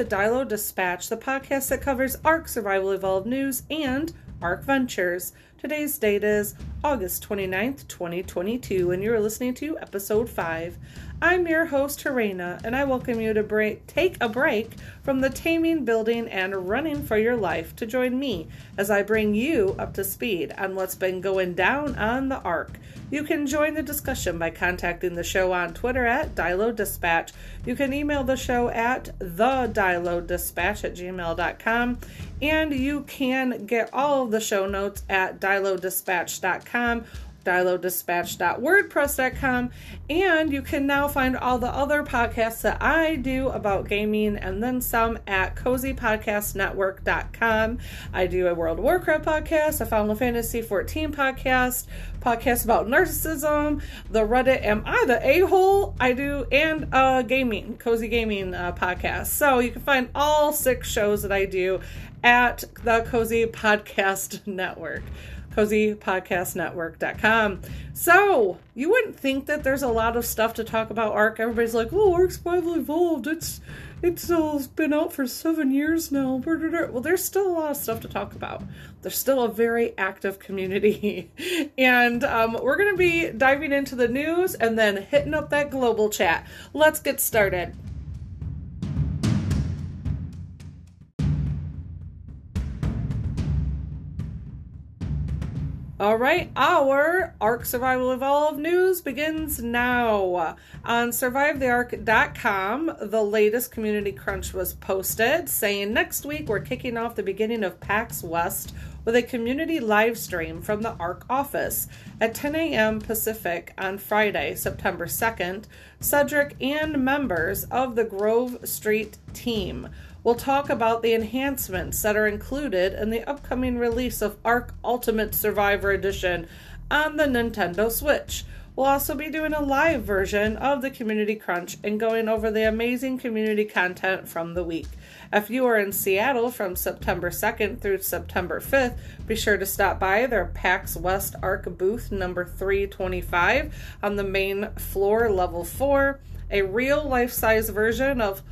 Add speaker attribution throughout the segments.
Speaker 1: The Dilo Dispatch, the podcast that covers ARK Survival Evolved news and ARK Ventures. Today's date is August 29th, 2022, and you're listening to episode 5. I'm your host, Helena, and I welcome you to break, take a break from the taming, building, and running for your life to join me as I bring you up to speed on what's been going down on the ARK. You can join the discussion by contacting the show on Twitter at Dilo Dispatch. You can email the show at the Dilo Dispatch at gmail.com, and you can get all of the show notes at dilodispatch.com dilodispatch.wordpress.com and you can now find all the other podcasts that I do about gaming and then some at cozypodcastnetwork.com. I do a World of Warcraft podcast, a Final Fantasy 14 podcast, podcast about narcissism, the Reddit Am I the A-hole? I do and uh gaming, cozy gaming uh, podcast. So you can find all six shows that I do at the Cozy Podcast Network cozypodcastnetwork.com. So, you wouldn't think that there's a lot of stuff to talk about ARK. Everybody's like, oh, ARK Survival Evolved. It's it's uh, been out for seven years now. Well, there's still a lot of stuff to talk about. There's still a very active community. and um, we're going to be diving into the news and then hitting up that global chat. Let's get started. All right, our ARK Survival Evolve news begins now. On survivetheark.com, the latest community crunch was posted saying next week we're kicking off the beginning of PAX West with a community live stream from the ARK office at 10 a.m. Pacific on Friday, September 2nd. Cedric and members of the Grove Street team We'll talk about the enhancements that are included in the upcoming release of Ark Ultimate Survivor Edition on the Nintendo Switch. We'll also be doing a live version of the Community Crunch and going over the amazing community content from the week. If you are in Seattle from September 2nd through September 5th, be sure to stop by their PAX West Ark booth number 325 on the main floor, level 4. A real life size version of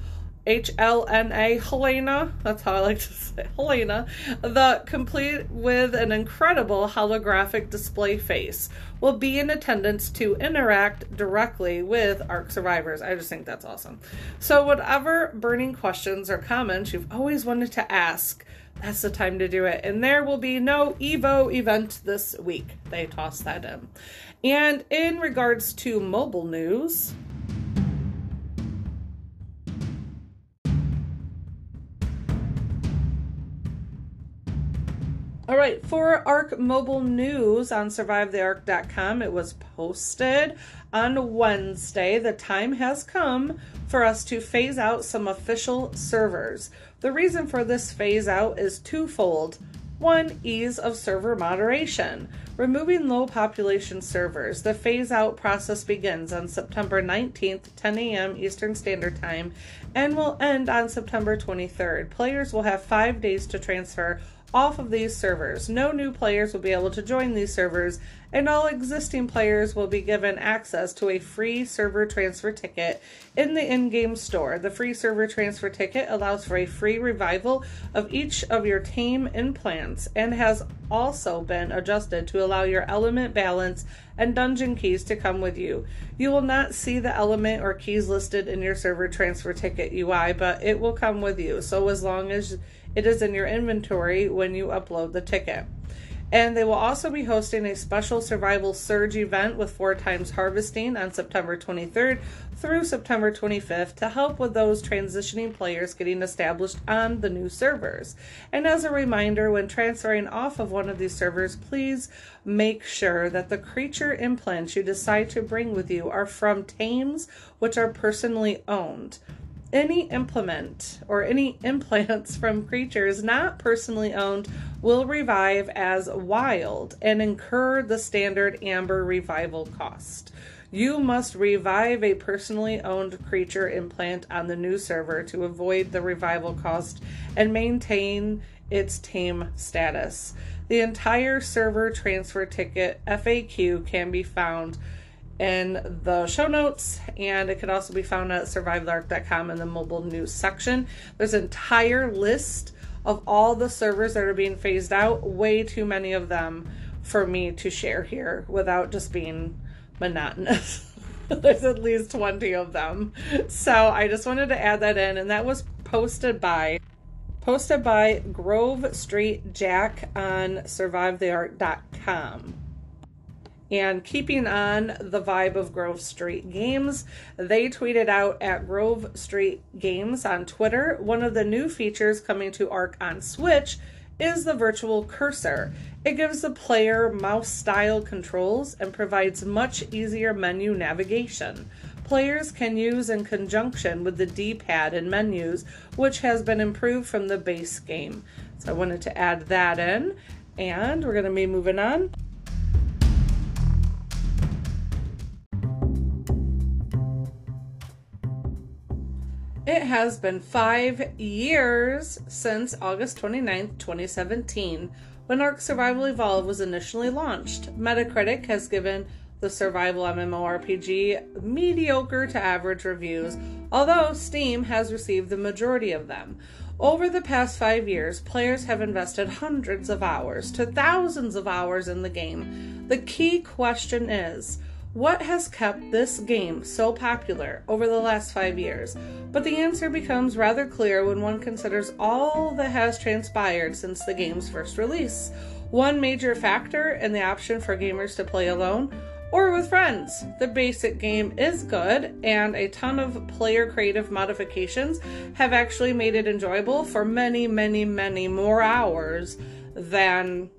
Speaker 1: HLNA Helena, that's how I like to say Helena, the complete with an incredible holographic display face, will be in attendance to interact directly with ARK survivors. I just think that's awesome. So, whatever burning questions or comments you've always wanted to ask, that's the time to do it. And there will be no Evo event this week. They tossed that in. And in regards to mobile news, All right, for ARK Mobile News on survivetheark.com, it was posted on Wednesday. The time has come for us to phase out some official servers. The reason for this phase out is twofold. One, ease of server moderation. Removing low population servers. The phase out process begins on September 19th, 10 a.m. Eastern Standard Time, and will end on September 23rd. Players will have five days to transfer off of these servers. No new players will be able to join these servers, and all existing players will be given access to a free server transfer ticket in the in game store. The free server transfer ticket allows for a free revival of each of your tame implants and has also been adjusted to allow your element balance and dungeon keys to come with you. You will not see the element or keys listed in your server transfer ticket UI, but it will come with you. So as long as it is in your inventory when you upload the ticket. And they will also be hosting a special survival surge event with four times harvesting on September 23rd through September 25th to help with those transitioning players getting established on the new servers. And as a reminder, when transferring off of one of these servers, please make sure that the creature implants you decide to bring with you are from tames which are personally owned any implement or any implants from creatures not personally owned will revive as wild and incur the standard amber revival cost. You must revive a personally owned creature implant on the new server to avoid the revival cost and maintain its tame status. The entire server transfer ticket FAQ can be found in the show notes, and it can also be found at survivetheark.com in the mobile news section. There's an entire list of all the servers that are being phased out, way too many of them for me to share here without just being monotonous. There's at least 20 of them. So I just wanted to add that in, and that was posted by posted by Grove Street Jack on survivetheark.com. And keeping on the vibe of Grove Street Games, they tweeted out at Grove Street Games on Twitter one of the new features coming to Ark on Switch is the virtual cursor. It gives the player mouse style controls and provides much easier menu navigation. Players can use in conjunction with the D pad and menus, which has been improved from the base game. So I wanted to add that in, and we're going to be moving on. It has been five years since August 29th, 2017, when Ark Survival Evolved was initially launched. Metacritic has given the survival MMORPG mediocre to average reviews, although Steam has received the majority of them. Over the past five years, players have invested hundreds of hours to thousands of hours in the game. The key question is what has kept this game so popular over the last five years? But the answer becomes rather clear when one considers all that has transpired since the game's first release. One major factor in the option for gamers to play alone or with friends. The basic game is good, and a ton of player creative modifications have actually made it enjoyable for many, many, many more hours than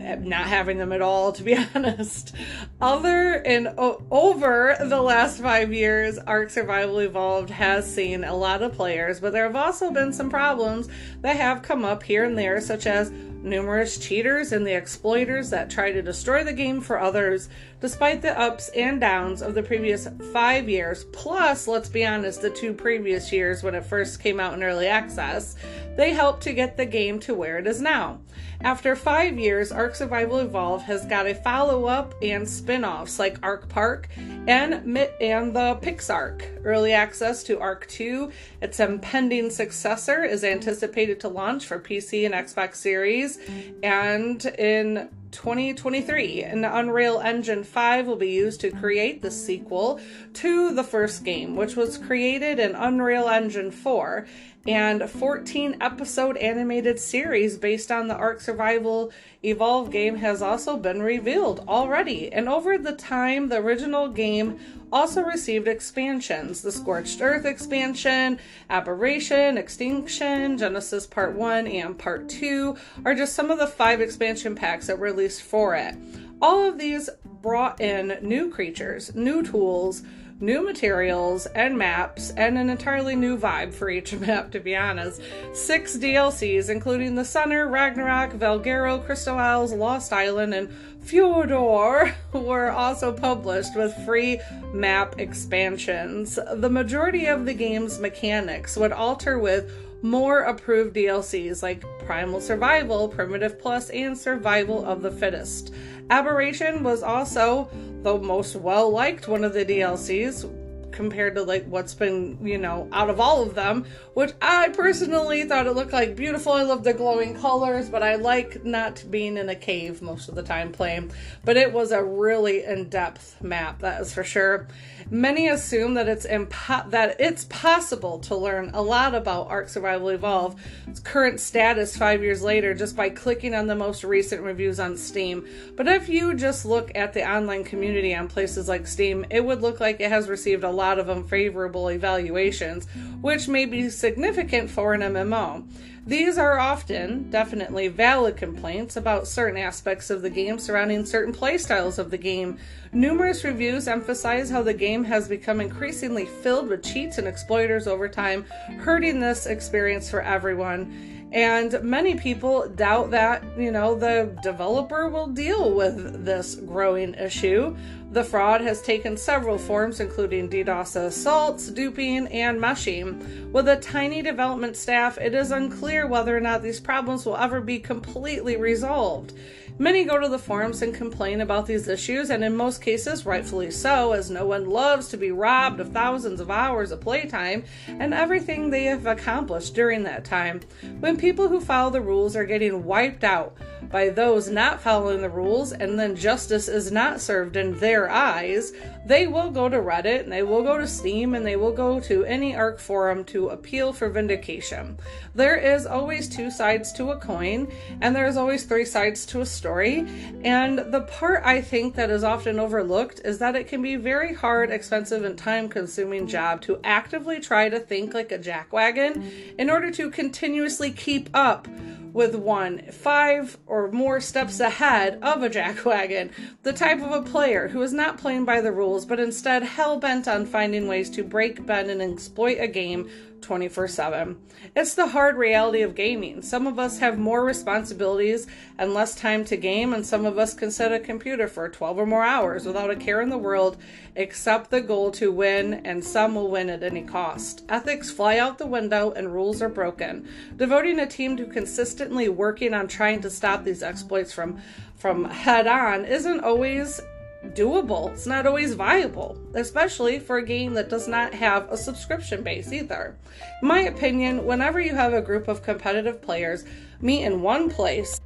Speaker 1: not having them at all to be honest. Other and o- over the last five years ark survival evolved has seen a lot of players but there have also been some problems that have come up here and there such as numerous cheaters and the exploiters that try to destroy the game for others despite the ups and downs of the previous five years plus let's be honest the two previous years when it first came out in early access they helped to get the game to where it is now after five years, Ark Survival Evolved has got a follow up and spin offs like Ark Park and, and the PixARK. Early access to Ark 2, its impending successor, is anticipated to launch for PC and Xbox Series and in 2023. An Unreal Engine 5 will be used to create the sequel to the first game, which was created in Unreal Engine 4 and 14 episode animated series based on the Ark Survival Evolve game has also been revealed already. And over the time, the original game also received expansions. The Scorched Earth expansion, Aberration, Extinction, Genesis Part 1 and Part 2 are just some of the five expansion packs that were released for it. All of these brought in new creatures, new tools, new materials and maps, and an entirely new vibe for each map, to be honest. Six DLCs, including The Center, Ragnarok, Valguero, Crystal Isles, Lost Island, and Fjordur, were also published with free map expansions. The majority of the game's mechanics would alter with more approved DLCs like Primal Survival, Primitive Plus, and Survival of the Fittest. Aberration was also the most well liked one of the DLCs compared to like what's been, you know, out of all of them, which I personally thought it looked like beautiful. I love the glowing colors, but I like not being in a cave most of the time playing. But it was a really in-depth map, that is for sure. Many assume that it's impo- that it's possible to learn a lot about Ark Survival Evolve, current status 5 years later just by clicking on the most recent reviews on Steam. But if you just look at the online community on places like Steam, it would look like it has received a lot of unfavorable evaluations, which may be significant for an MMO. These are often, definitely, valid complaints about certain aspects of the game surrounding certain playstyles of the game. Numerous reviews emphasize how the game has become increasingly filled with cheats and exploiters over time, hurting this experience for everyone. And many people doubt that, you know, the developer will deal with this growing issue. The fraud has taken several forms, including DDoS assaults, duping, and meshing. With a tiny development staff, it is unclear whether or not these problems will ever be completely resolved. Many go to the forums and complain about these issues, and in most cases, rightfully so, as no one loves to be robbed of thousands of hours of playtime and everything they have accomplished during that time. When people who follow the rules are getting wiped out by those not following the rules, and then justice is not served in their eyes, they will go to Reddit and they will go to Steam and they will go to any ARK forum to appeal for vindication. There is always two sides to a coin, and there's always three sides to a story. And the part I think that is often overlooked is that it can be very hard, expensive, and time consuming job to actively try to think like a jackwagon in order to continuously keep up with one five or more steps ahead of a jackwagon, the type of a player who is not playing by the rules but instead hell bent on finding ways to break, bend, and exploit a game 24 7. It's the hard reality of gaming. Some of us have more responsibilities and less time to game, and some of us can set a computer for 12 or more hours without a care in the world except the goal to win, and some will win at any cost. Ethics fly out the window and rules are broken. Devoting a team to consistently working on trying to stop these exploits from, from head on isn't always doable. It's not always viable, especially for a game that does not have a subscription base either. In my opinion, whenever you have a group of competitive players meet in one place,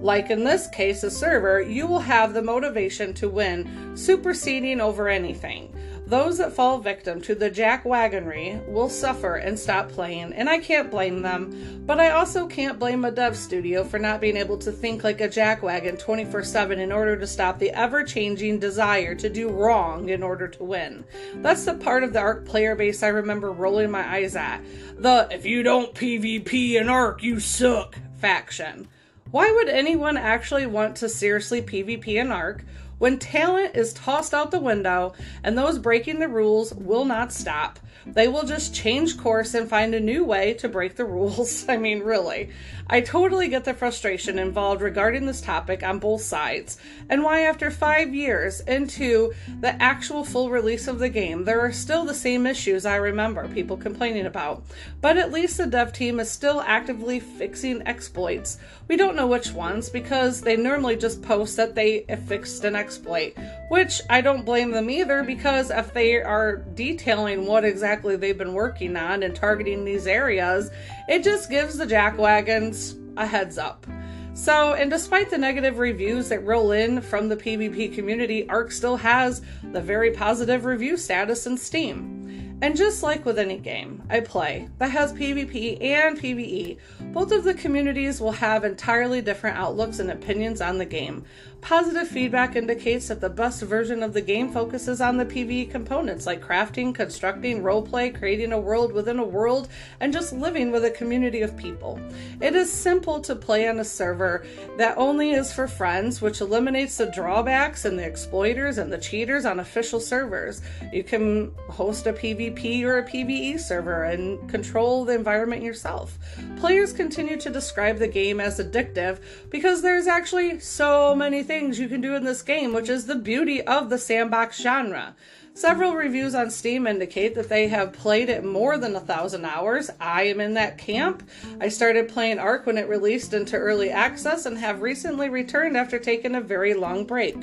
Speaker 1: like in this case, a server, you will have the motivation to win, superseding over anything. Those that fall victim to the jackwagonry will suffer and stop playing, and I can't blame them. But I also can't blame a dev studio for not being able to think like a jackwagon 24 7 in order to stop the ever changing desire to do wrong in order to win. That's the part of the ARK player base I remember rolling my eyes at. The if you don't PvP in ARK, you suck faction. Why would anyone actually want to seriously PvP in ARK when talent is tossed out the window and those breaking the rules will not stop? They will just change course and find a new way to break the rules. I mean, really. I totally get the frustration involved regarding this topic on both sides, and why, after five years into the actual full release of the game, there are still the same issues I remember people complaining about. But at least the dev team is still actively fixing exploits. We don't know which ones because they normally just post that they fixed an exploit, which I don't blame them either because if they are detailing what exactly they've been working on and targeting these areas, it just gives the jackwagons a heads up. So, and despite the negative reviews that roll in from the PvP community, ARK still has the very positive review status in Steam. And just like with any game I play that has PvP and PvE, both of the communities will have entirely different outlooks and opinions on the game. Positive feedback indicates that the best version of the game focuses on the PvE components like crafting, constructing, roleplay, creating a world within a world, and just living with a community of people. It is simple to play on a server that only is for friends, which eliminates the drawbacks and the exploiters and the cheaters on official servers. You can host a PvP or a PvE server and control the environment yourself. Players continue to describe the game as addictive because there's actually so many things things you can do in this game, which is the beauty of the sandbox genre. Several reviews on Steam indicate that they have played it more than a thousand hours. I am in that camp. I started playing Ark when it released into early access and have recently returned after taking a very long break.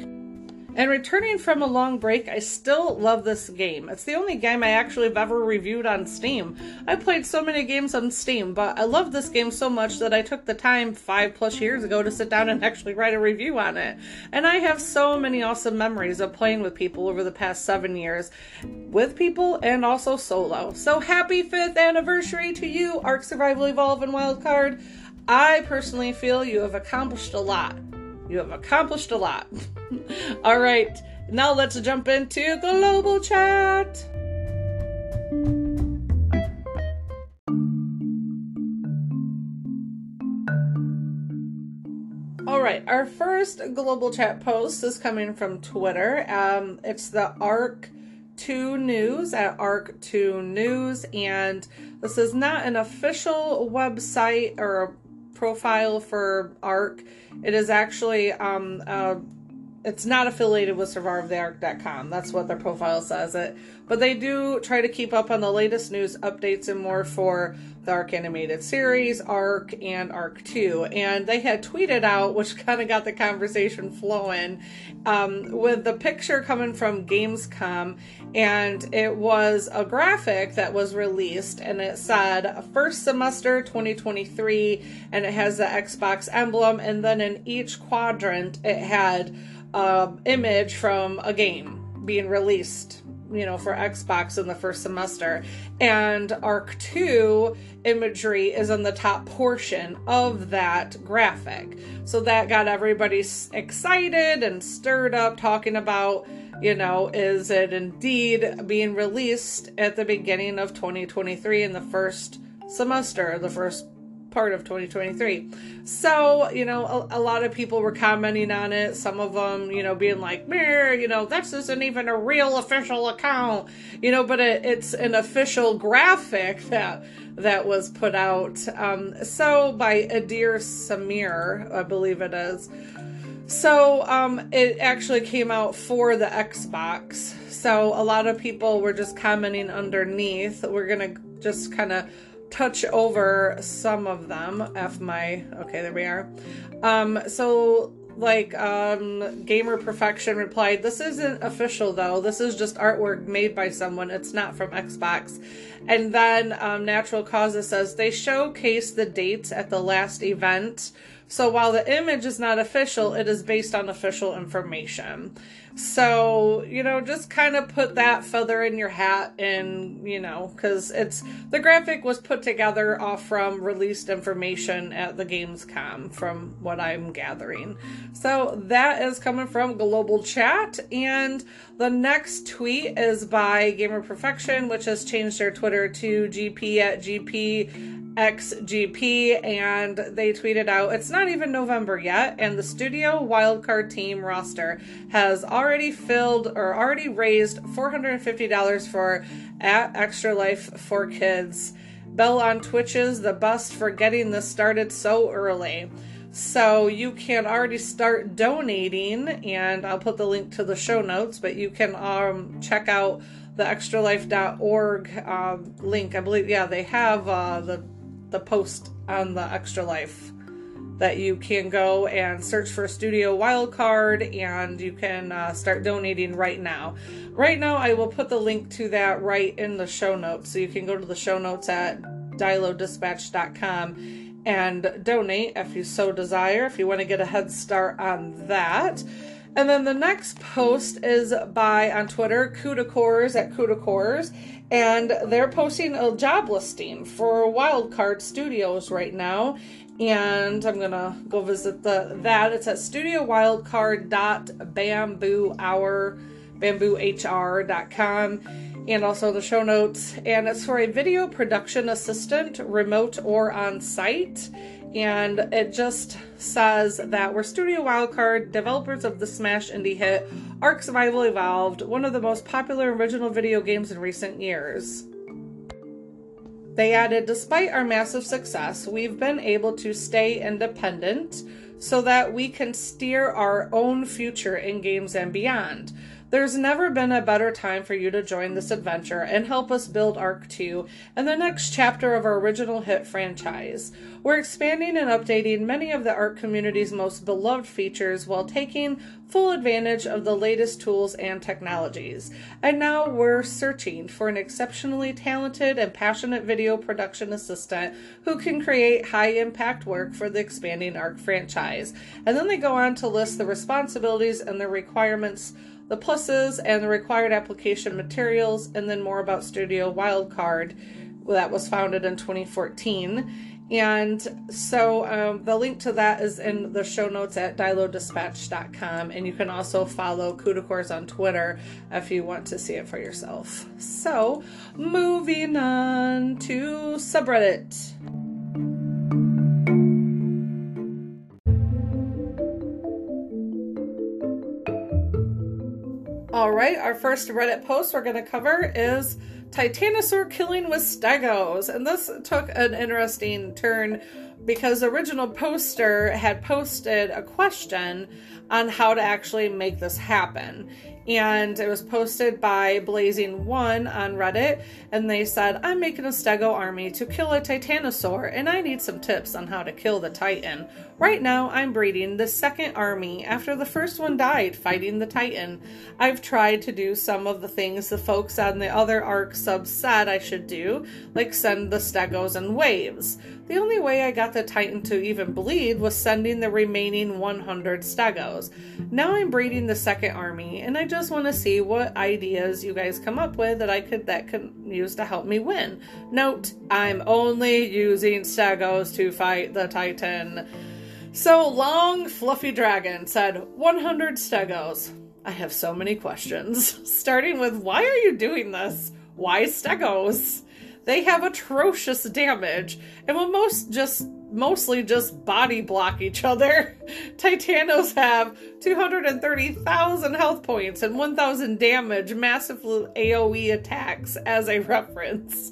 Speaker 1: And returning from a long break, I still love this game. It's the only game I actually have ever reviewed on Steam. I played so many games on Steam, but I love this game so much that I took the time five plus years ago to sit down and actually write a review on it. And I have so many awesome memories of playing with people over the past seven years, with people and also solo. So happy fifth anniversary to you, Ark Survival Evolve and Wildcard. I personally feel you have accomplished a lot. You have accomplished a lot. All right, now let's jump into global chat. All right, our first global chat post is coming from Twitter. Um, it's the ARK 2 News at ARK 2 News, and this is not an official website or profile for ARK. It is actually um, uh, it's not affiliated with survivetheark.com. That's what their profile says it. But they do try to keep up on the latest news updates and more for the Ark Animated Series, Ark, and Ark 2. And they had tweeted out, which kind of got the conversation flowing, um, with the picture coming from Gamescom. And it was a graphic that was released, and it said first semester 2023, and it has the Xbox emblem. And then in each quadrant, it had an image from a game being released you know, for Xbox in the first semester. And ARK 2 imagery is in the top portion of that graphic. So that got everybody excited and stirred up talking about, you know, is it indeed being released at the beginning of 2023 in the first semester, the first part of 2023. So, you know, a, a, lot of people were commenting on it. Some of them, you know, being like, "Mirror, you know, this isn't even a real official account," you know, but it, it's an official graphic that that was put out. Um, so by Adir Samir, I believe it is. So um, it actually came out for the Xbox. So a lot of people were just commenting underneath. We're gonna just kind of touch over some of them. F my okay, there we are. Um, so like um gamer perfection replied this isn't official though. This is just artwork made by someone. It's not from xbox. And then um, natural causes says they showcase the dates at the last event. So while the image is not official it is based on official information so, you know, just kind of put that feather in your hat and, you know, because it's the graphic was put together off from released information at the Gamescom, from what I'm gathering. So that is coming from Global Chat. And the next tweet is by Gamer Perfection, which has changed their Twitter to GP at GP XGP and they tweeted out it's not even November yet and the studio wildcard team roster has already filled or already raised $450 for at Extra Life for Kids. Bell on Twitch is the best for getting this started so early. So you can already start donating and I'll put the link to the show notes, but you can um, check out the extralife.org uh, link. I believe, yeah, they have uh, the the post on the Extra Life that you can go and search for Studio Wildcard and you can uh, start donating right now. Right now, I will put the link to that right in the show notes. So you can go to the show notes at dilodispatch.com and donate if you so desire, if you want to get a head start on that. And then the next post is by on Twitter, Kudakors at Kudakors, and they're posting a job listing for Wildcard Studios right now. And I'm gonna go visit the that. It's at studiowildcard.bamboohour, bamboohr.com, and also the show notes. And it's for a video production assistant, remote or on site and it just says that we're Studio Wildcard, developers of the smash indie hit Ark Survival Evolved, one of the most popular original video games in recent years. They added, despite our massive success, we've been able to stay independent so that we can steer our own future in games and beyond. There's never been a better time for you to join this adventure and help us build ARK 2 and the next chapter of our original hit franchise. We're expanding and updating many of the Ark community's most beloved features while taking full advantage of the latest tools and technologies. And now we're searching for an exceptionally talented and passionate video production assistant who can create high impact work for the expanding ARK franchise. And then they go on to list the responsibilities and the requirements the pluses and the required application materials, and then more about Studio Wildcard that was founded in 2014. And so um, the link to that is in the show notes at dilodispatch.com. And you can also follow Kudakors on Twitter if you want to see it for yourself. So moving on to subreddit. All right, our first Reddit post we're going to cover is Titanosaur killing with stegos. And this took an interesting turn because the original poster had posted a question on how to actually make this happen. And it was posted by Blazing One on Reddit. And they said, I'm making a Stego army to kill a Titanosaur, and I need some tips on how to kill the Titan. Right now, I'm breeding the second army after the first one died fighting the Titan. I've tried to do some of the things the folks on the other ARC subs said I should do, like send the Stegos in waves. The only way I got the Titan to even bleed was sending the remaining 100 Stegos. Now I'm breeding the second army, and I just want to see what ideas you guys come up with that I could that could use to help me win. Note, I'm only using Stegos to fight the Titan. So Long Fluffy Dragon said 100 Stegos. I have so many questions, starting with why are you doing this? Why Stegos? They have atrocious damage and will most just mostly just body block each other. Titanos have 230,000 health points and 1,000 damage, massive AoE attacks as a reference.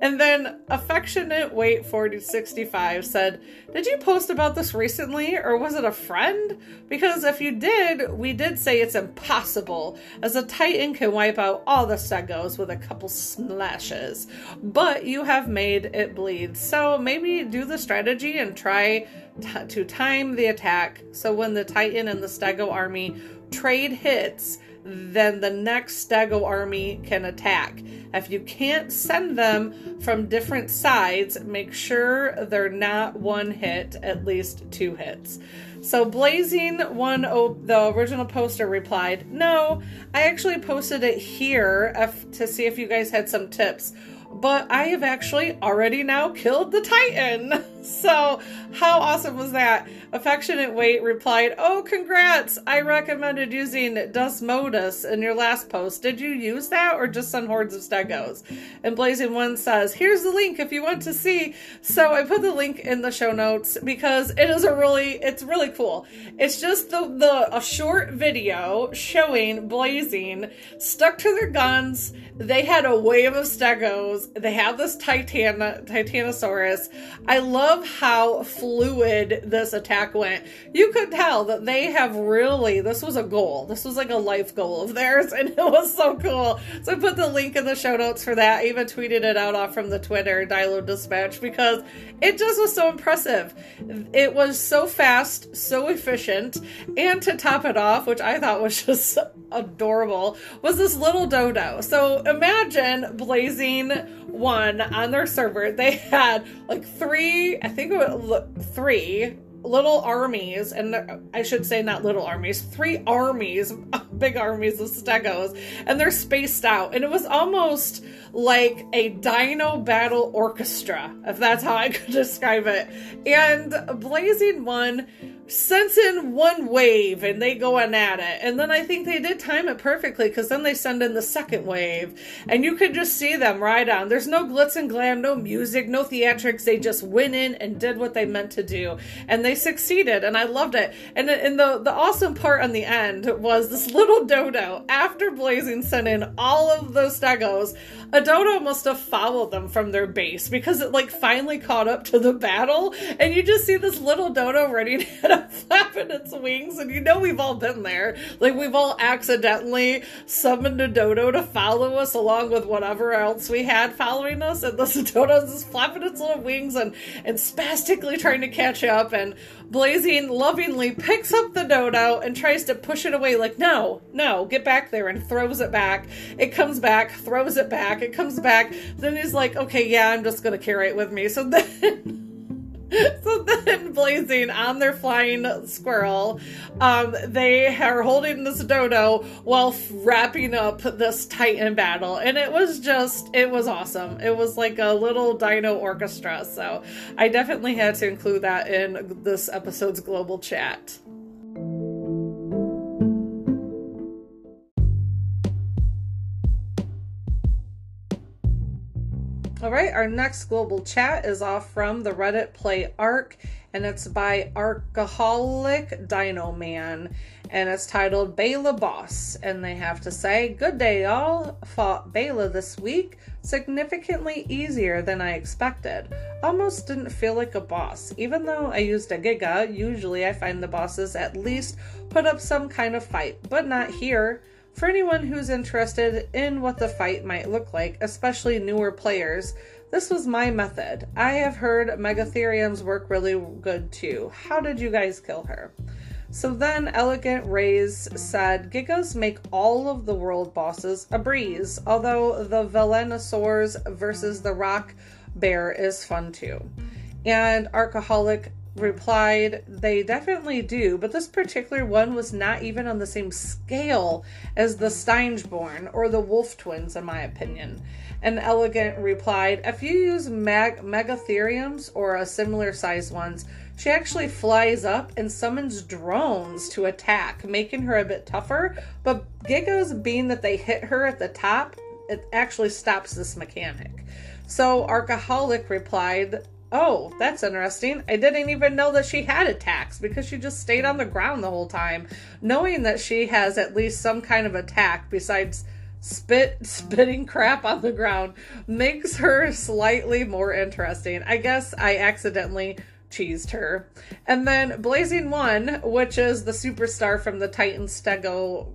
Speaker 1: And then Affectionate Wait 4065 said, Did you post about this recently or was it a friend? Because if you did, we did say it's impossible, as a Titan can wipe out all the Stegos with a couple slashes. But you have made it bleed, so maybe do the strategy and try t- to time the attack so when the Titan and the Stego army trade hits, then the next Stego army can attack. If you can't send them from different sides, make sure they're not one hit, at least two hits. So Blazing one, oh, the original poster replied, "No, I actually posted it here if, to see if you guys had some tips." but I have actually already now killed the Titan. So, how awesome was that? Affectionate Wait replied, Oh, congrats! I recommended using Modus in your last post. Did you use that or just send hordes of stegos? And Blazing One says, Here's the link if you want to see. So, I put the link in the show notes because it is a really, it's really cool. It's just the, the, a short video showing Blazing stuck to their guns. They had a wave of stegos. They have this Titan, Titanosaurus. I love love how fluid this attack went. You could tell that they have really, this was a goal. This was like a life goal of theirs, and it was so cool. So I put the link in the show notes for that. I even tweeted it out off from the Twitter, Dilo Dispatch, because it just was so impressive. It was so fast, so efficient, and to top it off, which I thought was just adorable, was this little dodo. So imagine blazing one on their server. They had like three, I think it was three little armies, and I should say not little armies, three armies, big armies of stegos, and they're spaced out. And it was almost like a dino battle orchestra, if that's how I could describe it. And Blazing One sends in one wave and they go on at it. And then I think they did time it perfectly because then they send in the second wave and you could just see them ride on. There's no glitz and glam, no music, no theatrics. They just went in and did what they meant to do. And they succeeded and I loved it. And, and the, the awesome part on the end was this little dodo after Blazing sent in all of those stegos, a dodo must have followed them from their base because it like finally caught up to the battle. And you just see this little dodo ready to flapping its wings, and you know we've all been there. Like we've all accidentally summoned a dodo to follow us along with whatever else we had following us, and this dodo's just flapping its little wings and and spastically trying to catch up. And Blazing lovingly picks up the dodo and tries to push it away, like no, no, get back there, and throws it back. It comes back, throws it back, it comes back. Then he's like, okay, yeah, I'm just gonna carry it with me. So then. so then blazing on their flying squirrel. Um, they are holding this dodo while wrapping up this titan battle. And it was just it was awesome. It was like a little dino orchestra. So i definitely had to include that in this episode's global chat All right, our next global chat is off from the Reddit Play Ark, and it's by Arcaholic Dino Man, and it's titled Beyla Boss. And they have to say, Good day, y'all. Fought Beyla this week. Significantly easier than I expected. Almost didn't feel like a boss. Even though I used a Giga, usually I find the bosses at least put up some kind of fight, but not here. For anyone who's interested in what the fight might look like, especially newer players, this was my method. I have heard Megatherium's work really good too. How did you guys kill her? So then Elegant Rays said, Gigas make all of the world bosses a breeze, although the Venusaurs versus the Rock Bear is fun too. And Arcaholic replied, They definitely do, but this particular one was not even on the same scale as the Steinbjörn or the Wolf Twins, in my opinion. And Elegant replied, If you use mag- Megatheriums or a similar sized ones, she actually flies up and summons drones to attack, making her a bit tougher. But Gigas, being that they hit her at the top, it actually stops this mechanic. So Arcaholic replied, Oh, that's interesting. I didn't even know that she had attacks because she just stayed on the ground the whole time, knowing that she has at least some kind of attack besides spit spitting crap on the ground makes her slightly more interesting. I guess I accidentally cheesed her. And then Blazing One, which is the superstar from the Titan Stego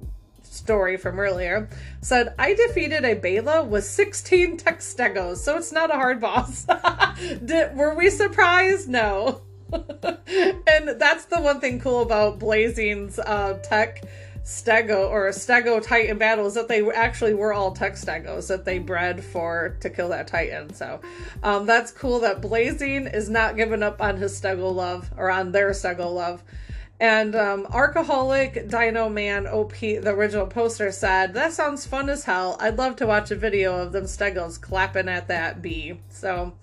Speaker 1: story from earlier, said, I defeated a Beyla with 16 tech stegos, so it's not a hard boss. Did, were we surprised? No. and that's the one thing cool about Blazing's uh, tech stego or stego titan battles that they actually were all tech stegos that they bred for to kill that titan so um, that's cool that blazing is not giving up on his stego love or on their stego love and um, Arcaholic Dino Man OP, the original poster, said, That sounds fun as hell. I'd love to watch a video of them Stegos clapping at that bee. So,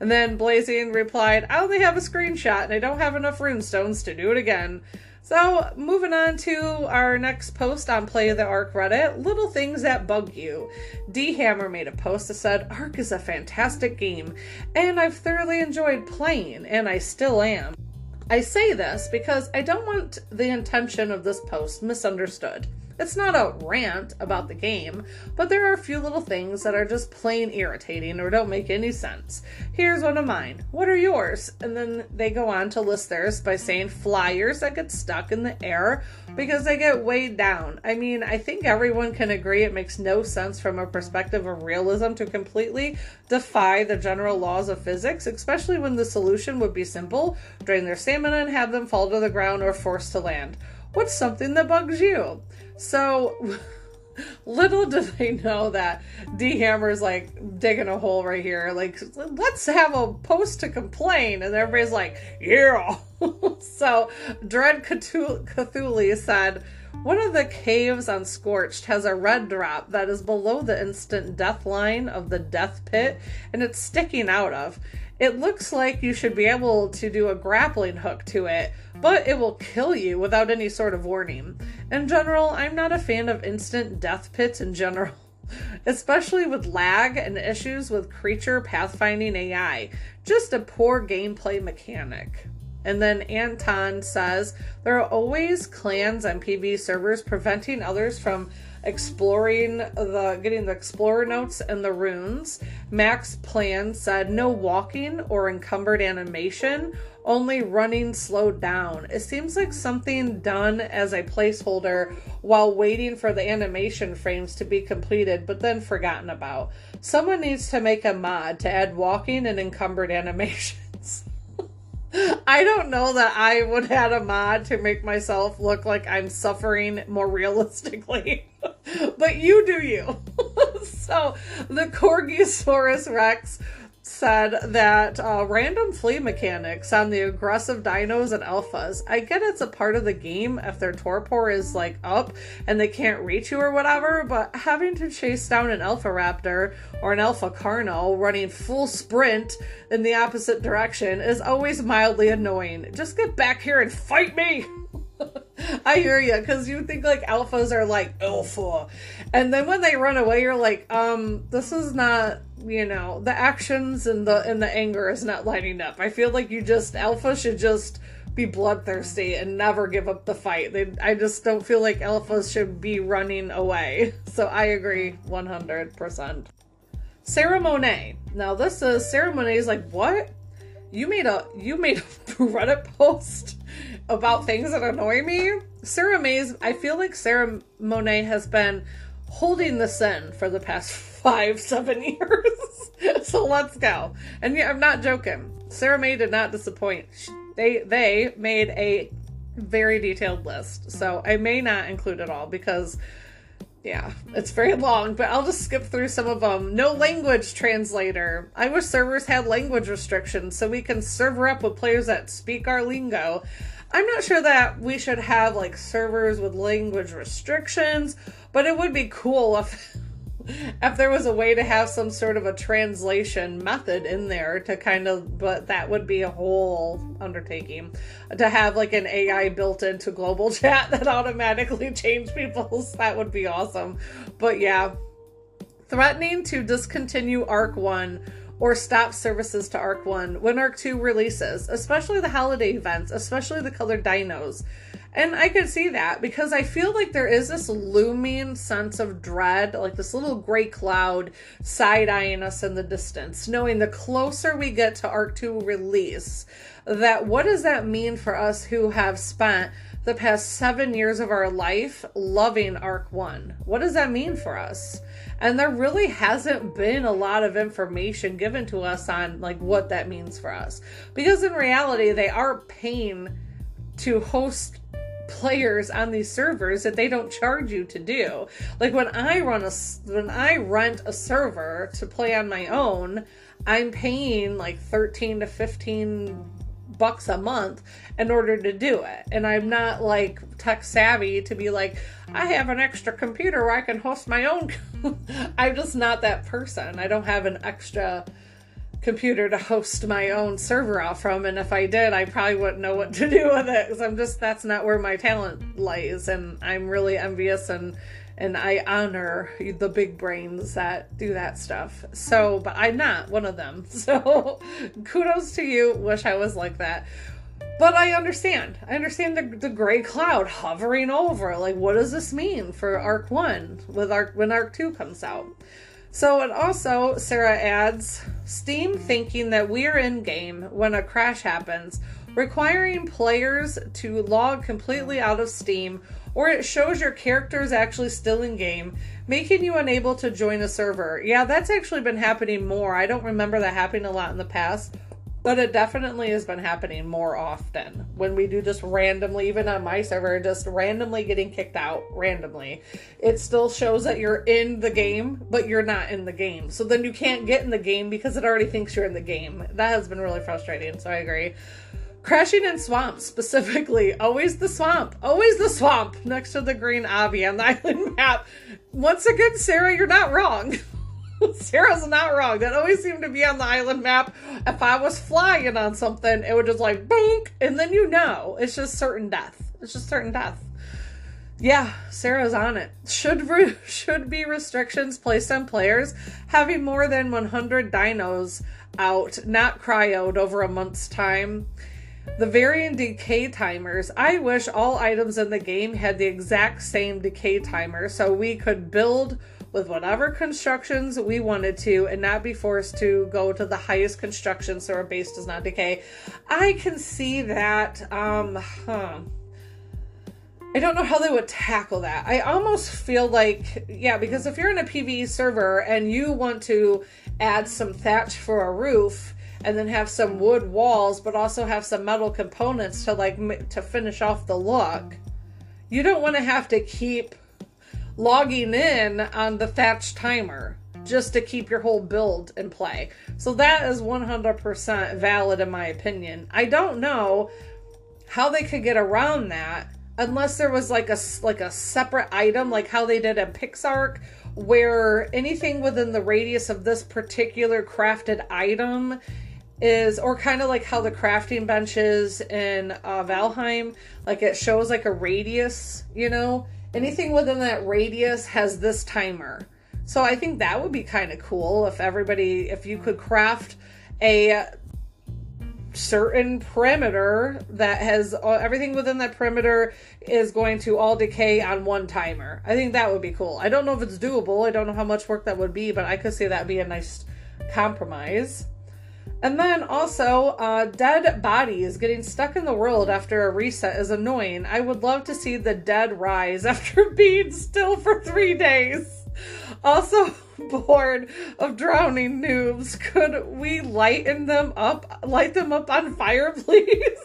Speaker 1: and then Blazing replied, I only have a screenshot and I don't have enough runestones to do it again. So, moving on to our next post on Play of the Ark Reddit Little Things That Bug You. D Hammer made a post that said, Ark is a fantastic game, and I've thoroughly enjoyed playing, and I still am. I say this because I don't want the intention of this post misunderstood. It's not a rant about the game, but there are a few little things that are just plain irritating or don't make any sense. Here's one of mine. What are yours? And then they go on to list theirs by saying flyers that get stuck in the air because they get weighed down. I mean, I think everyone can agree it makes no sense from a perspective of realism to completely defy the general laws of physics, especially when the solution would be simple drain their stamina and have them fall to the ground or forced to land. What's something that bugs you? So little do they know that D Hammer's like digging a hole right here. Like, let's have a post to complain. And everybody's like, yeah. so Dread Cthulhu said, one of the caves on Scorched has a red drop that is below the instant death line of the death pit, and it's sticking out of. It looks like you should be able to do a grappling hook to it, but it will kill you without any sort of warning. In general, I'm not a fan of instant death pits in general, especially with lag and issues with creature pathfinding AI. Just a poor gameplay mechanic. And then Anton says there are always clans on PB servers preventing others from exploring the getting the explorer notes and the runes. Max Plan said no walking or encumbered animation, only running slowed down. It seems like something done as a placeholder while waiting for the animation frames to be completed, but then forgotten about. Someone needs to make a mod to add walking and encumbered animations. I don't know that I would add a mod to make myself look like I'm suffering more realistically. but you do you. so the Corgisaurus Rex said that uh, random flee mechanics on the aggressive dinos and alphas. I get it's a part of the game if their torpor is like up and they can't reach you or whatever, but having to chase down an alpha raptor or an alpha carno running full sprint in the opposite direction is always mildly annoying. Just get back here and fight me! I hear you because you think like alphas are like alpha, and then when they run away, you're like, um, this is not you know the actions and the and the anger is not lining up. I feel like you just alpha should just be bloodthirsty and never give up the fight. They, I just don't feel like alphas should be running away. So I agree 100%. Sarah Monet. Now this is Sarah Monet's like what? you made a you made a Reddit post about things that annoy me. Sarah Mays, I feel like Sarah Monet has been holding the in for the past five, seven years. so let's go. And yeah, I'm not joking. Sarah May did not disappoint. They they made a very detailed list. So I may not include it all because yeah, it's very long, but I'll just skip through some of them. No language translator. I wish servers had language restrictions so we can server up with players that speak our lingo. I'm not sure that we should have like servers with language restrictions, but it would be cool if if there was a way to have some sort of a translation method in there to kind of but that would be a whole undertaking. To have like an ai built into global chat that automatically change people's that would be awesome. But yeah. Threatening to discontinue Ark 1 or stop services to Ark 1 when Ark 2 releases especially the holiday events especially the colored dinos and I could see that because I feel like there is this looming sense of dread, like this little gray cloud side eyeing us in the distance, knowing the closer we get to Ark 2 release, that what does that mean for us who have spent the past seven years of our life loving Ark 1? What does that mean for us? And there really hasn't been a lot of information given to us on like what that means for us. Because in reality, they are paying to host players on these servers that they don't charge you to do. Like when I run a when I rent a server to play on my own, I'm paying like 13 to 15 bucks a month in order to do it. And I'm not like tech savvy to be like, I have an extra computer where I can host my own. I'm just not that person. I don't have an extra computer to host my own server out from and if i did i probably wouldn't know what to do with it because i'm just that's not where my talent lies and i'm really envious and and i honor the big brains that do that stuff so but i'm not one of them so kudos to you wish i was like that but I understand. I understand the, the gray cloud hovering over. Like, what does this mean for Ark 1 with Ark when Ark 2 comes out? So, and also, Sarah adds Steam thinking that we're in game when a crash happens, requiring players to log completely out of Steam, or it shows your character is actually still in game, making you unable to join a server. Yeah, that's actually been happening more. I don't remember that happening a lot in the past. But it definitely has been happening more often when we do just randomly, even on my server, just randomly getting kicked out randomly. It still shows that you're in the game, but you're not in the game. So then you can't get in the game because it already thinks you're in the game. That has been really frustrating, so I agree. Crashing in swamps specifically. Always the swamp. Always the swamp next to the green obby on the island map. Once again, Sarah, you're not wrong. Sarah's not wrong. That always seemed to be on the island map. If I was flying on something, it would just like boink, and then you know it's just certain death. It's just certain death. Yeah, Sarah's on it. Should re- should be restrictions placed on players having more than 100 dinos out, not cryoed over a month's time. The varying decay timers. I wish all items in the game had the exact same decay timer so we could build with whatever constructions we wanted to and not be forced to go to the highest construction so our base does not decay. I can see that. Um, huh. I don't know how they would tackle that. I almost feel like, yeah, because if you're in a PvE server and you want to add some thatch for a roof and then have some wood walls, but also have some metal components to like to finish off the look, you don't want to have to keep logging in on the thatch timer just to keep your whole build in play. So that is 100% valid in my opinion. I don't know how they could get around that unless there was like a like a separate item like how they did in PixARK where anything within the radius of this particular crafted item is or kind of like how the crafting benches in uh, Valheim like it shows like a radius, you know, anything within that radius has this timer. So I think that would be kind of cool if everybody, if you could craft a certain perimeter that has uh, everything within that perimeter is going to all decay on one timer. I think that would be cool. I don't know if it's doable. I don't know how much work that would be, but I could see that be a nice compromise. And then also, uh, dead bodies getting stuck in the world after a reset is annoying. I would love to see the dead rise after being still for three days. Also, bored of drowning noobs. Could we lighten them up? Light them up on fire, please?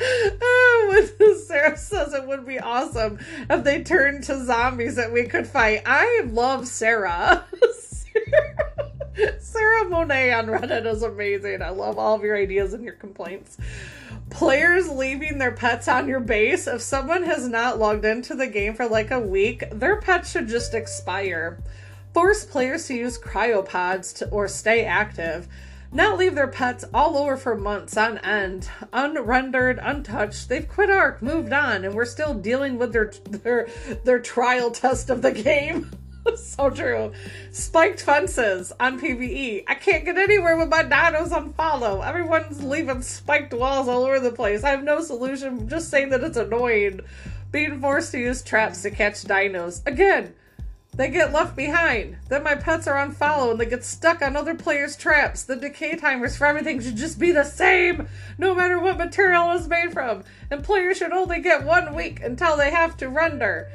Speaker 1: oh, Sarah says it would be awesome if they turned to zombies that we could fight. I love Sarah. Sarah Monet on Reddit is amazing. I love all of your ideas and your complaints. Players leaving their pets on your base. If someone has not logged into the game for like a week, their pet should just expire. Force players to use cryopods to, or stay active. Not leave their pets all over for months on end, unrendered, untouched. They've quit Ark, moved on, and we're still dealing with their their their trial test of the game. so true. Spiked fences on PvE. I can't get anywhere with my dinos on follow. Everyone's leaving spiked walls all over the place. I have no solution. I'm Just saying that it's annoying. Being forced to use traps to catch dinos. Again, they get left behind. Then my pets are on follow and they get stuck on other players' traps. The decay timers for everything should just be the same, no matter what material is made from. And players should only get one week until they have to render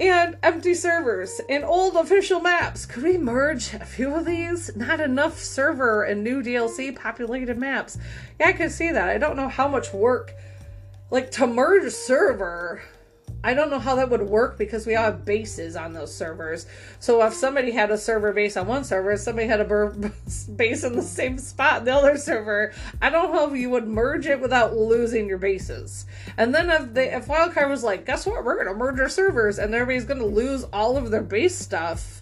Speaker 1: and empty servers and old official maps. Could we merge a few of these? Not enough server and new DLC populated maps. Yeah, I can see that. I don't know how much work, like to merge server I don't know how that would work because we all have bases on those servers. So if somebody had a server base on one server, somebody had a base in the same spot the other server, I don't know if you would merge it without losing your bases. And then if they, if Wildcard was like, guess what, we're gonna merge our servers, and everybody's gonna lose all of their base stuff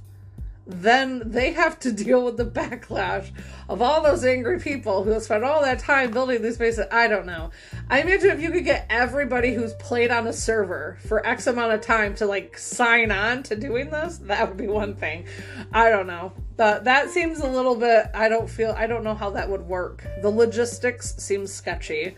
Speaker 1: then they have to deal with the backlash of all those angry people who have spent all that time building these bases. I don't know. I imagine if you could get everybody who's played on a server for X amount of time to like sign on to doing this, that would be one thing. I don't know. But that seems a little bit, I don't feel, I don't know how that would work. The logistics seems sketchy.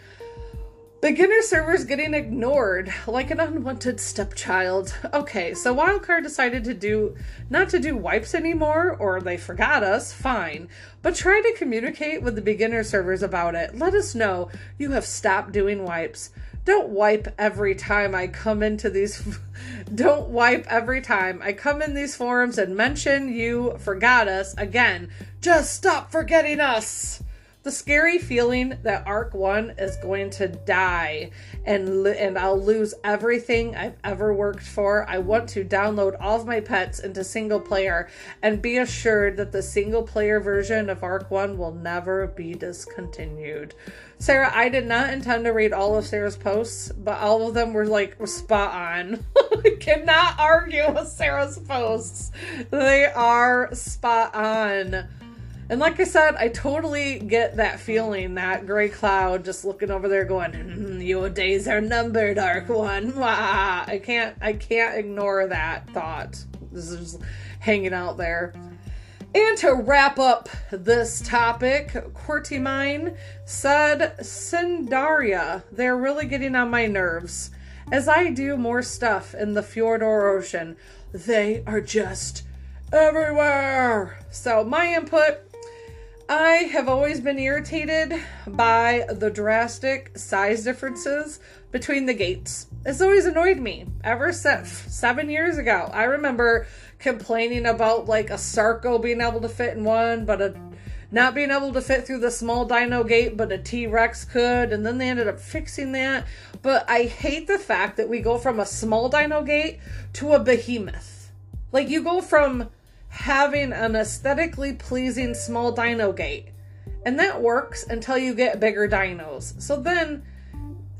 Speaker 1: Beginner servers getting ignored like an unwanted stepchild. Okay, so Wildcard decided to do not to do wipes anymore, or they forgot us, fine. But try to communicate with the beginner servers about it. Let us know you have stopped doing wipes. Don't wipe every time I come into these don't wipe every time I come in these forums and mention you forgot us again. Just stop forgetting us the scary feeling that Ark 1 is going to die and and I'll lose everything I've ever worked for. I want to download all of my pets into single player and be assured that the single player version of Ark 1 will never be discontinued. Sarah, I did not intend to read all of Sarah's posts, but all of them were like spot on. cannot argue with Sarah's posts. They are spot on. And like I said, I totally get that feeling, that gray cloud just looking over there going, mm, your days are numbered, Dark One. Wah. I can't I can't ignore that thought. This is hanging out there. And to wrap up this topic, Mine said Cnidaria, they're really getting on my nerves. As I do more stuff in the Fjordur Ocean, they are just everywhere. So my input I have always been irritated by the drastic size differences between the gates. It's always annoyed me ever since seven years ago. I remember complaining about like a Sarco being able to fit in one, but a not being able to fit through the small dino gate, but a T Rex could, and then they ended up fixing that. But I hate the fact that we go from a small dino gate to a behemoth. Like you go from having an aesthetically pleasing small dino gate. And that works until you get bigger dinos. So then,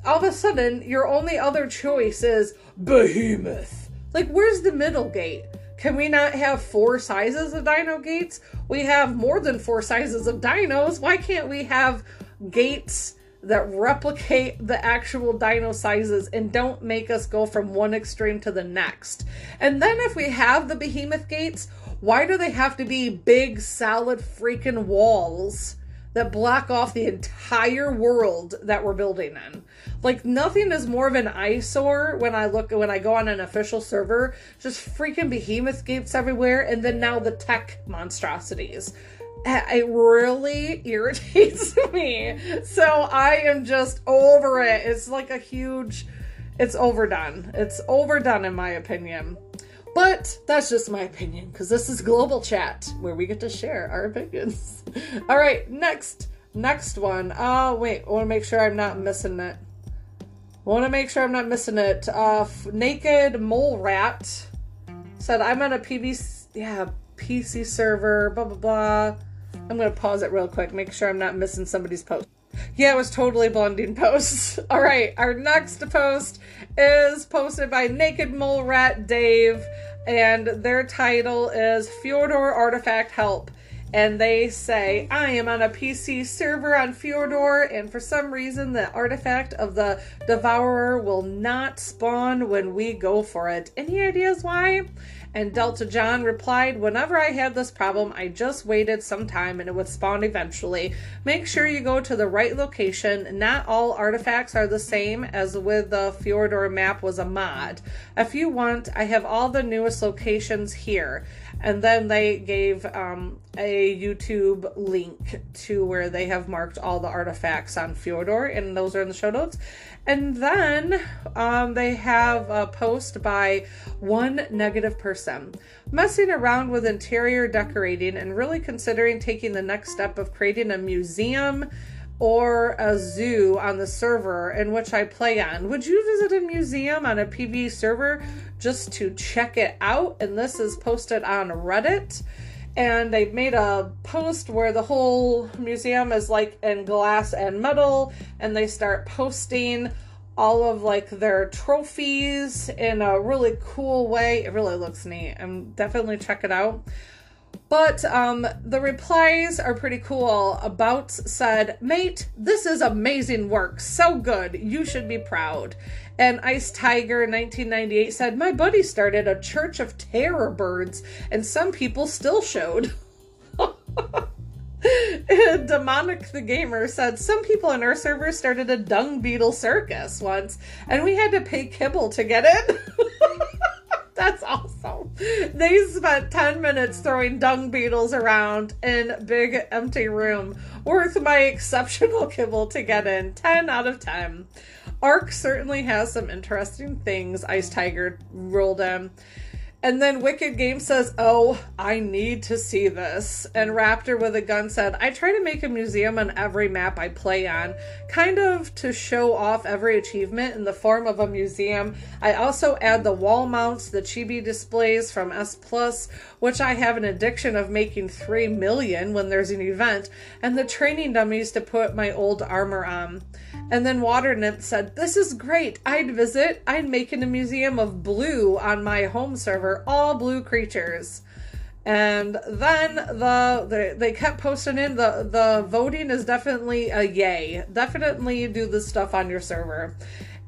Speaker 1: all of a sudden, your only other choice is Behemoth. Like, where's the middle gate? Can we not have four sizes of dino gates? We have more than four sizes of dinos. Why can't we have gates that replicate the actual dino sizes and don't make us go from one extreme to the next? And then if we have the behemoth gates, why do they have to be big, solid freaking walls that block off the entire world that we're building in? Like nothing is more of an eyesore when I look when I go on an official server. Just freaking behemoth gates everywhere, and then now the tech monstrosities. it really irritates me. So I am just over it. It's like a huge, it's overdone. It's overdone, in my opinion. But that's just my opinion because this is Global Chat where we get to share our opinions. All right, next, next one. Oh, wait, I want to make sure I'm not missing it. Want to make sure I'm not missing it. Uh, Naked Mole Rat said, I'm on a PVC, yeah, PC server, blah, blah, blah. I'm going to pause it real quick, make sure I'm not missing somebody's post. Yeah, it was totally blending posts. All right, our next post is posted by Naked Mole Rat Dave, and their title is Fjordur Artifact Help. And they say, I am on a PC server on Fjordur, and for some reason, the artifact of the Devourer will not spawn when we go for it. Any ideas why? And Delta John replied, Whenever I had this problem, I just waited some time and it would spawn eventually. Make sure you go to the right location. Not all artifacts are the same as with the Fjordur map was a mod. If you want, I have all the newest locations here. And then they gave um, a YouTube link to where they have marked all the artifacts on Fjordur, and those are in the show notes. And then um, they have a post by one negative person messing around with interior decorating and really considering taking the next step of creating a museum or a zoo on the server in which I play on. Would you visit a museum on a PV server just to check it out? And this is posted on Reddit and they made a post where the whole museum is like in glass and metal and they start posting all of like their trophies in a really cool way it really looks neat and definitely check it out but um, the replies are pretty cool. About said, Mate, this is amazing work. So good. You should be proud. And Ice Tiger in 1998 said, My buddy started a church of terror birds, and some people still showed. Demonic the Gamer said, Some people in our server started a dung beetle circus once, and we had to pay kibble to get in. That's awesome. They spent 10 minutes throwing dung beetles around in big empty room. Worth my exceptional kibble to get in. 10 out of 10. Ark certainly has some interesting things, Ice Tiger rolled in. And then Wicked Game says, Oh, I need to see this. And Raptor with a gun said, I try to make a museum on every map I play on, kind of to show off every achievement in the form of a museum. I also add the wall mounts, the chibi displays from S Plus, which I have an addiction of making 3 million when there's an event, and the training dummies to put my old armor on. And then Water Nymph said, This is great. I'd visit. I'd make it a museum of blue on my home server, all blue creatures. And then the, the they kept posting in the the voting is definitely a yay. Definitely do this stuff on your server.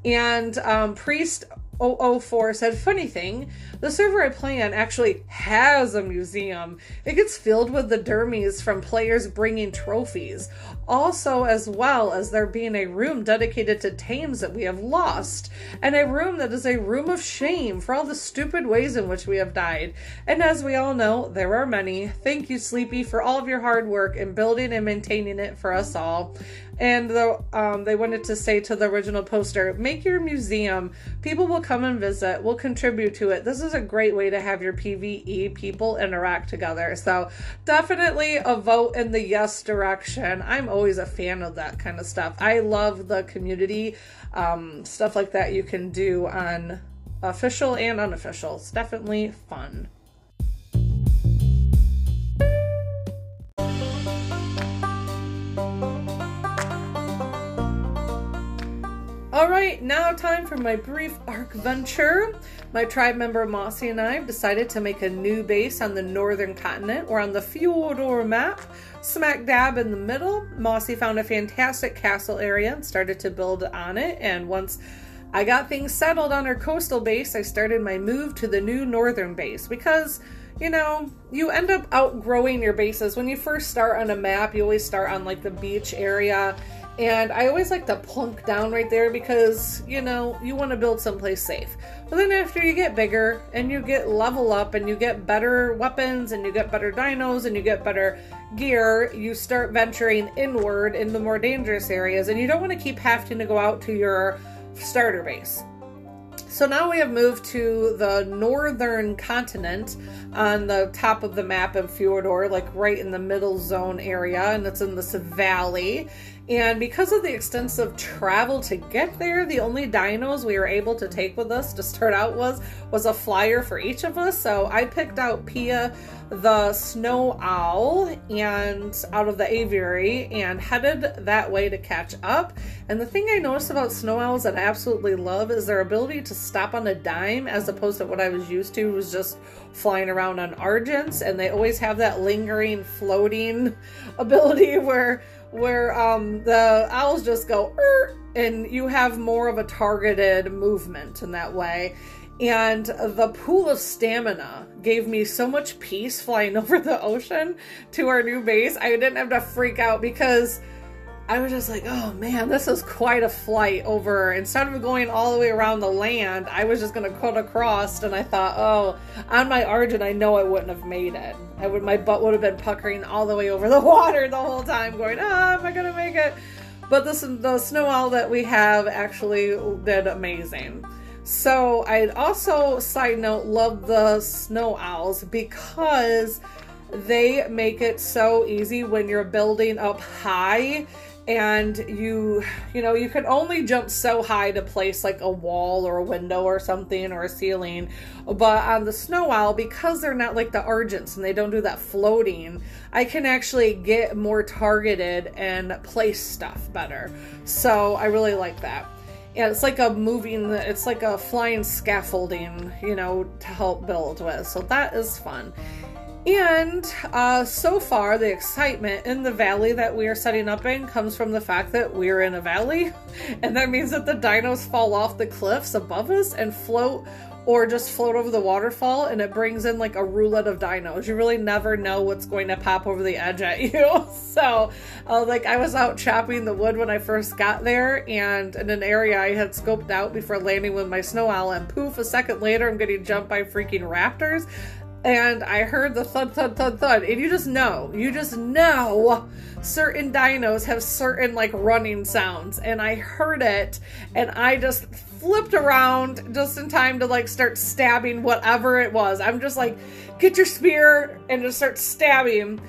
Speaker 1: And um, Priest 004 said, Funny thing, the server I play on actually has a museum. It gets filled with the dermies from players bringing trophies. Also, as well as there being a room dedicated to tames that we have lost, and a room that is a room of shame for all the stupid ways in which we have died. And as we all know, there are many. Thank you, Sleepy, for all of your hard work in building and maintaining it for us all. And the, um, they wanted to say to the original poster, make your museum. People will come and visit, will contribute to it. This is a great way to have your PvE people interact together. So definitely a vote in the yes direction. I'm always a fan of that kind of stuff. I love the community um, stuff like that you can do on official and unofficial. It's definitely fun. Alright, now time for my brief ARK venture. My tribe member Mossy and I have decided to make a new base on the northern continent. We're on the Fjordur map, smack dab in the middle. Mossy found a fantastic castle area and started to build on it. And once I got things settled on our coastal base, I started my move to the new northern base because you know, you end up outgrowing your bases. When you first start on a map, you always start on like the beach area And I always like to plunk down right there because, you know, you want to build someplace safe. But then after you get bigger and you get level up and you get better weapons and you get better dinos and you get better gear, you start venturing inward in the more dangerous areas and you don't want to keep having to go out to your starter base. So now we have moved to the northern continent on the top of the map of Fjordur, like right in the middle zone area, and it's in this valley. And because of the extensive travel to get there, the only dinos we were able to take with us to start out was was a flyer for each of us. So I picked out Pia the snow owl and out of the aviary and headed that way to catch up. And the thing I noticed about snow owls that I absolutely love is their ability to stop on a dime as opposed to what I was used to was just flying around on Argents and they always have that lingering floating ability where where um, the owls just go er, and you have more of a targeted movement in that way. And the pool of stamina gave me so much peace flying over the ocean to our new base. I didn't have to freak out because I was just like, oh man, this is quite a flight over. Instead of going all the way around the land, I was just gonna cut across, and I thought, oh, on my Argent, I know I wouldn't have made it. I would, my butt would have been puckering all the way over the water the whole time, going, ah, am I gonna make it? But this, the snow owl that we have actually did amazing. So I'd also, side note, love the snow owls because they make it so easy when you're building up high and you you know you can only jump so high to place like a wall or a window or something or a ceiling but on the snow owl because they're not like the argents and they don't do that floating i can actually get more targeted and place stuff better so i really like that yeah, it's like a moving, it's like a flying scaffolding, you know, to help build with. So that is fun. And uh, so far, the excitement in the valley that we are setting up in comes from the fact that we're in a valley. And that means that the dinos fall off the cliffs above us and float or just float over the waterfall. And it brings in like a roulette of dinos. You really never know what's going to pop over the edge at you. so, uh, like, I was out chopping the wood when I first got there. And in an area I had scoped out before landing with my snow owl. And poof, a second later, I'm getting jumped by freaking raptors and I heard the thud, thud, thud, thud, and you just know, you just know certain dinos have certain like running sounds, and I heard it, and I just flipped around just in time to like start stabbing whatever it was. I'm just like, get your spear and just start stabbing.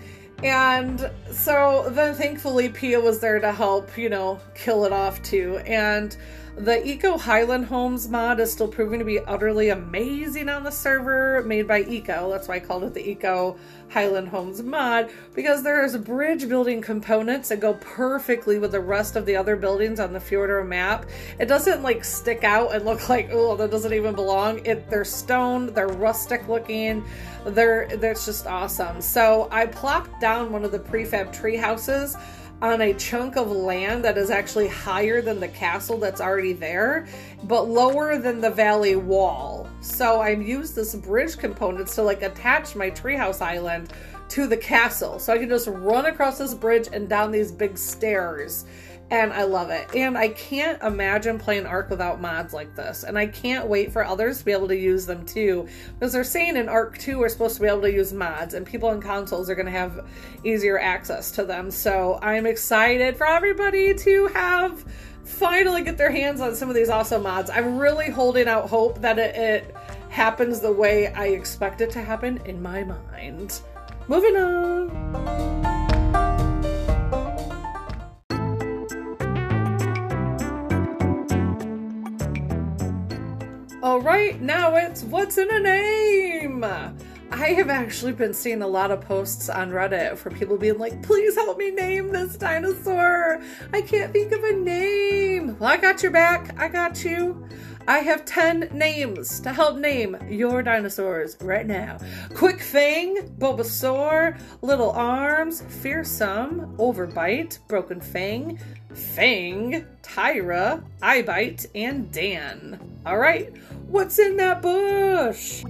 Speaker 1: And so then thankfully Pia was there to help, you know, kill it off too. And the Eco Highland Homes mod is still proving to be utterly amazing on the server made by Eco. That's why I called it the Eco Highland Homes mod because there's bridge building components that go perfectly with the rest of the other buildings on the Fjordur map. It doesn't like stick out and look like, oh, that doesn't even belong. It they're stone, they're rustic looking. They're that's just awesome. So I plopped down one of the prefab tree houses on a chunk of land that is actually higher than the castle that's already there, but lower than the valley wall. So I've used this bridge components to like attach my treehouse island to the castle. So I can just run across this bridge and down these big stairs and I love it. And I can't imagine playing Ark without mods like this. And I can't wait for others to be able to use them too. Because they're saying in Ark 2 we're supposed to be able to use mods, and people on consoles are going to have easier access to them. So I'm excited for everybody to have finally get their hands on some of these awesome mods. I'm really holding out hope that it, it happens the way I expect it to happen in my mind. Moving on. All right, now it's what's in a name. I have actually been seeing a lot of posts on Reddit for people being like, please help me name this dinosaur. I can't think of a name. Well, I got your back. I got you. I have 10 names to help name your dinosaurs right now. Quick Fang, Bobosaur, Little Arms, Fearsome, Overbite, Broken Fang, Fang, Tyra, Eyebite, and Dan. All right, what's in that bush?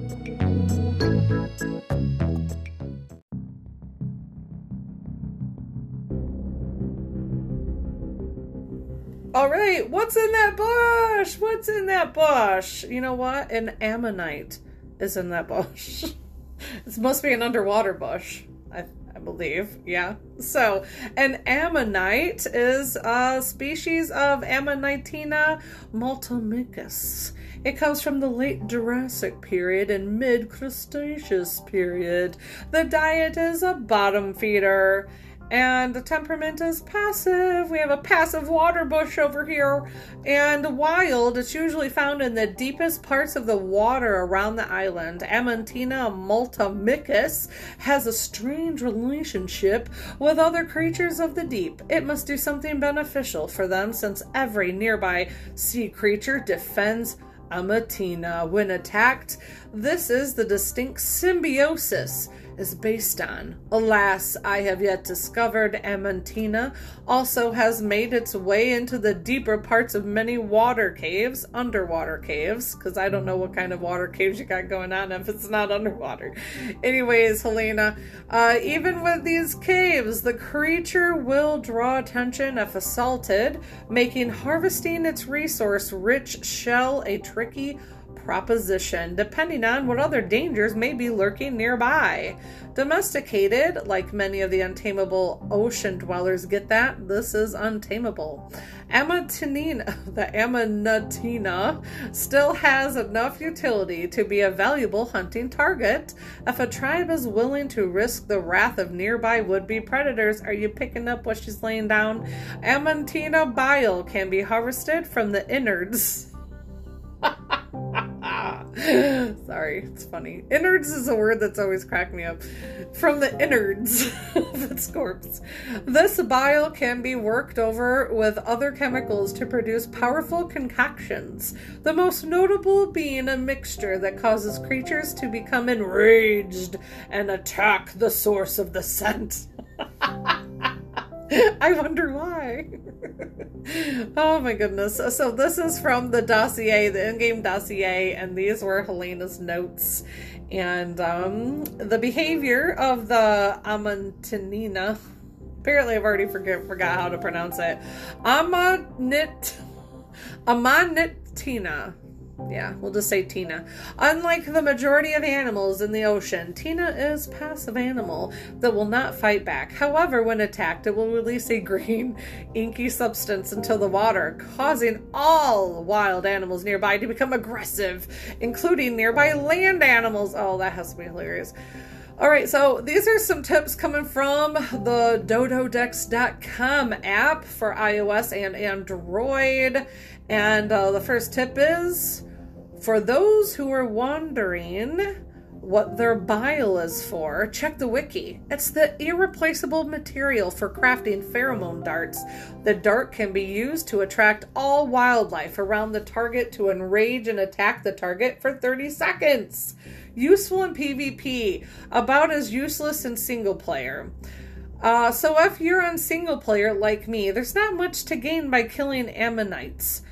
Speaker 1: All right, what's in that bush? What's in that bush? You know what? An ammonite is in that bush. this must be an underwater bush. I, I believe. Yeah. So, an ammonite is a species of Ammonitina multimicus. It comes from the late Jurassic period and mid Cretaceous period. The diet is a bottom feeder. And the temperament is passive. We have a passive water bush over here. And wild, it's usually found in the deepest parts of the water around the island. Ammonitina multimicus has a strange relationship with other creatures of the deep. It must do something beneficial for them since every nearby sea creature defends Ammontina when attacked. This is the distinct symbiosis is based on. Alas, I have yet discovered Ammontina also has made its way into the deeper parts of many water caves, underwater caves, because I don't know what kind of water caves you got going on if it's not underwater. Anyways, Helena, uh, even with these caves, the creature will draw attention if assaulted, making harvesting its resource rich shell a tricky proposition, depending on what other dangers may be lurking nearby. Domesticated, like many of the untamable ocean dwellers get that, this is untamable. Ammontina, the Ammonatina, still has enough utility to be a valuable hunting target if a tribe is willing to risk the wrath of nearby would-be predators. Are you picking up what she's laying down? Ammontina bile can be harvested from the innards Sorry, it's funny. Innards is a word that's always cracked me up. From the innards of its corpse. This bile can be worked over with other chemicals to produce powerful concoctions, the most notable being a mixture that causes creatures to become enraged and attack the source of the scent. I wonder why. oh my goodness. So this is from the dossier, the in-game dossier, and these were Helena's notes. And um, the behavior of the Amontinina. Apparently, I've already forget forgot how to pronounce it. Amonit, Amonitina yeah, we'll just say Tina. Unlike the majority of animals in the ocean, Tina is passive animal that will not fight back. However, when attacked, it will release a green, inky substance into the water, causing all wild animals nearby to become aggressive, including nearby land animals. Oh, that has to be hilarious. All right, so these are some tips coming from the dododex.com app for iOS and Android. And uh, the first tip is for those who are wondering what their bile is for, check the wiki. It's the irreplaceable material for crafting pheromone darts. The dart can be used to attract all wildlife around the target to enrage and attack the target for 30 seconds. Useful in PvP, about as useless in single player. Uh, so if you're on single player like me, there's not much to gain by killing ammonites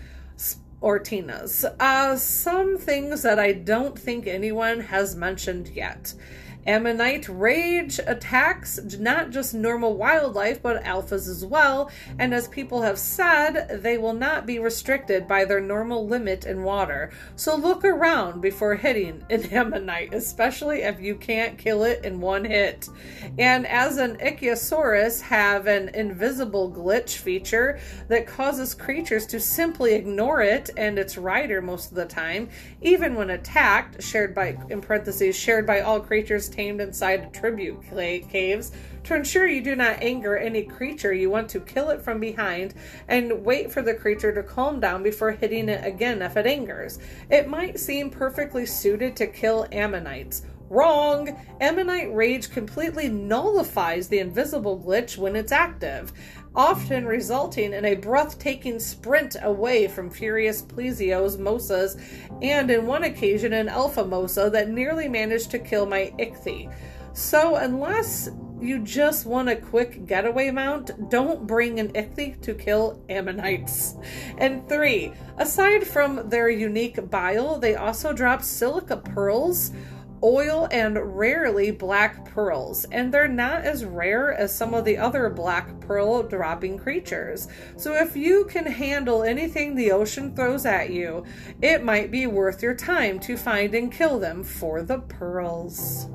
Speaker 1: or Tina's. Uh, some things that I don't think anyone has mentioned yet. Ammonite rage attacks not just normal wildlife, but alphas as well, and as people have said, they will not be restricted by their normal limit in water. So look around before hitting an ammonite, especially if you can't kill it in one hit. And as an Ichthyosaurus have an invisible glitch feature that causes creatures to simply ignore it and its rider most of the time, even when attacked, shared by in parentheses, shared by all creatures tamed inside tribute caves to ensure you do not anger any creature you want to kill it from behind and wait for the creature to calm down before hitting it again if it angers. It might seem perfectly suited to kill ammonites. Wrong! Ammonite Rage completely nullifies the invisible glitch when it's active often resulting in a breathtaking sprint away from furious plesios, mosas, and in one occasion an alpha mosa that nearly managed to kill my ichthy. So, unless you just want a quick getaway mount, don't bring an ichthy to kill ammonites. And three, aside from their unique bile, they also drop silica pearls oil and rarely black pearls, and they're not as rare as some of the other black pearl dropping creatures. So if you can handle anything the ocean throws at you, it might be worth your time to find and kill them for the pearls.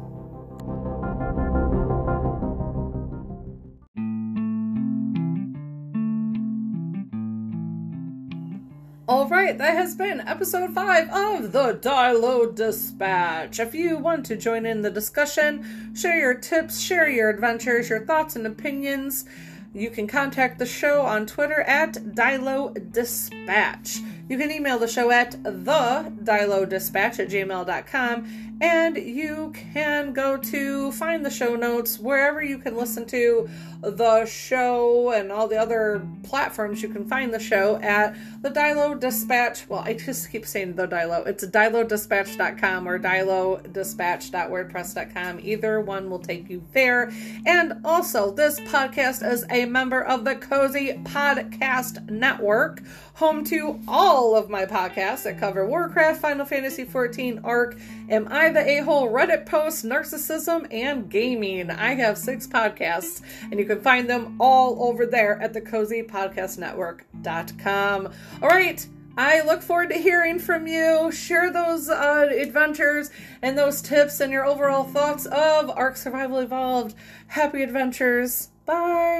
Speaker 1: All right, that has been episode five of the Dilo Dispatch. If you want to join in the discussion, share your tips, share your adventures, your thoughts and opinions, you can contact the show on Twitter at Dilo Dispatch. You can email the show at the Dilo Dispatch at gmail.com and you can go to find the show notes wherever you can listen to the show and all the other platforms you can find the show at the Dilo Dispatch. Well, I just keep saying the Dilo. It's dilodispatch.com or dilodispatch.wordpress.com. Either one will take you there. And also, this podcast is a member of the Cozy Podcast Network, home to all of my podcasts that cover Warcraft, Final Fantasy XIV, Ark, Am I the A hole, Reddit posts, narcissism, and gaming. I have six podcasts, and you can find them all over there at the cozypodcastnetwork.com. All right. I look forward to hearing from you. Share those uh, adventures and those tips and your overall thoughts of Ark Survival Evolved. Happy adventures. Bye.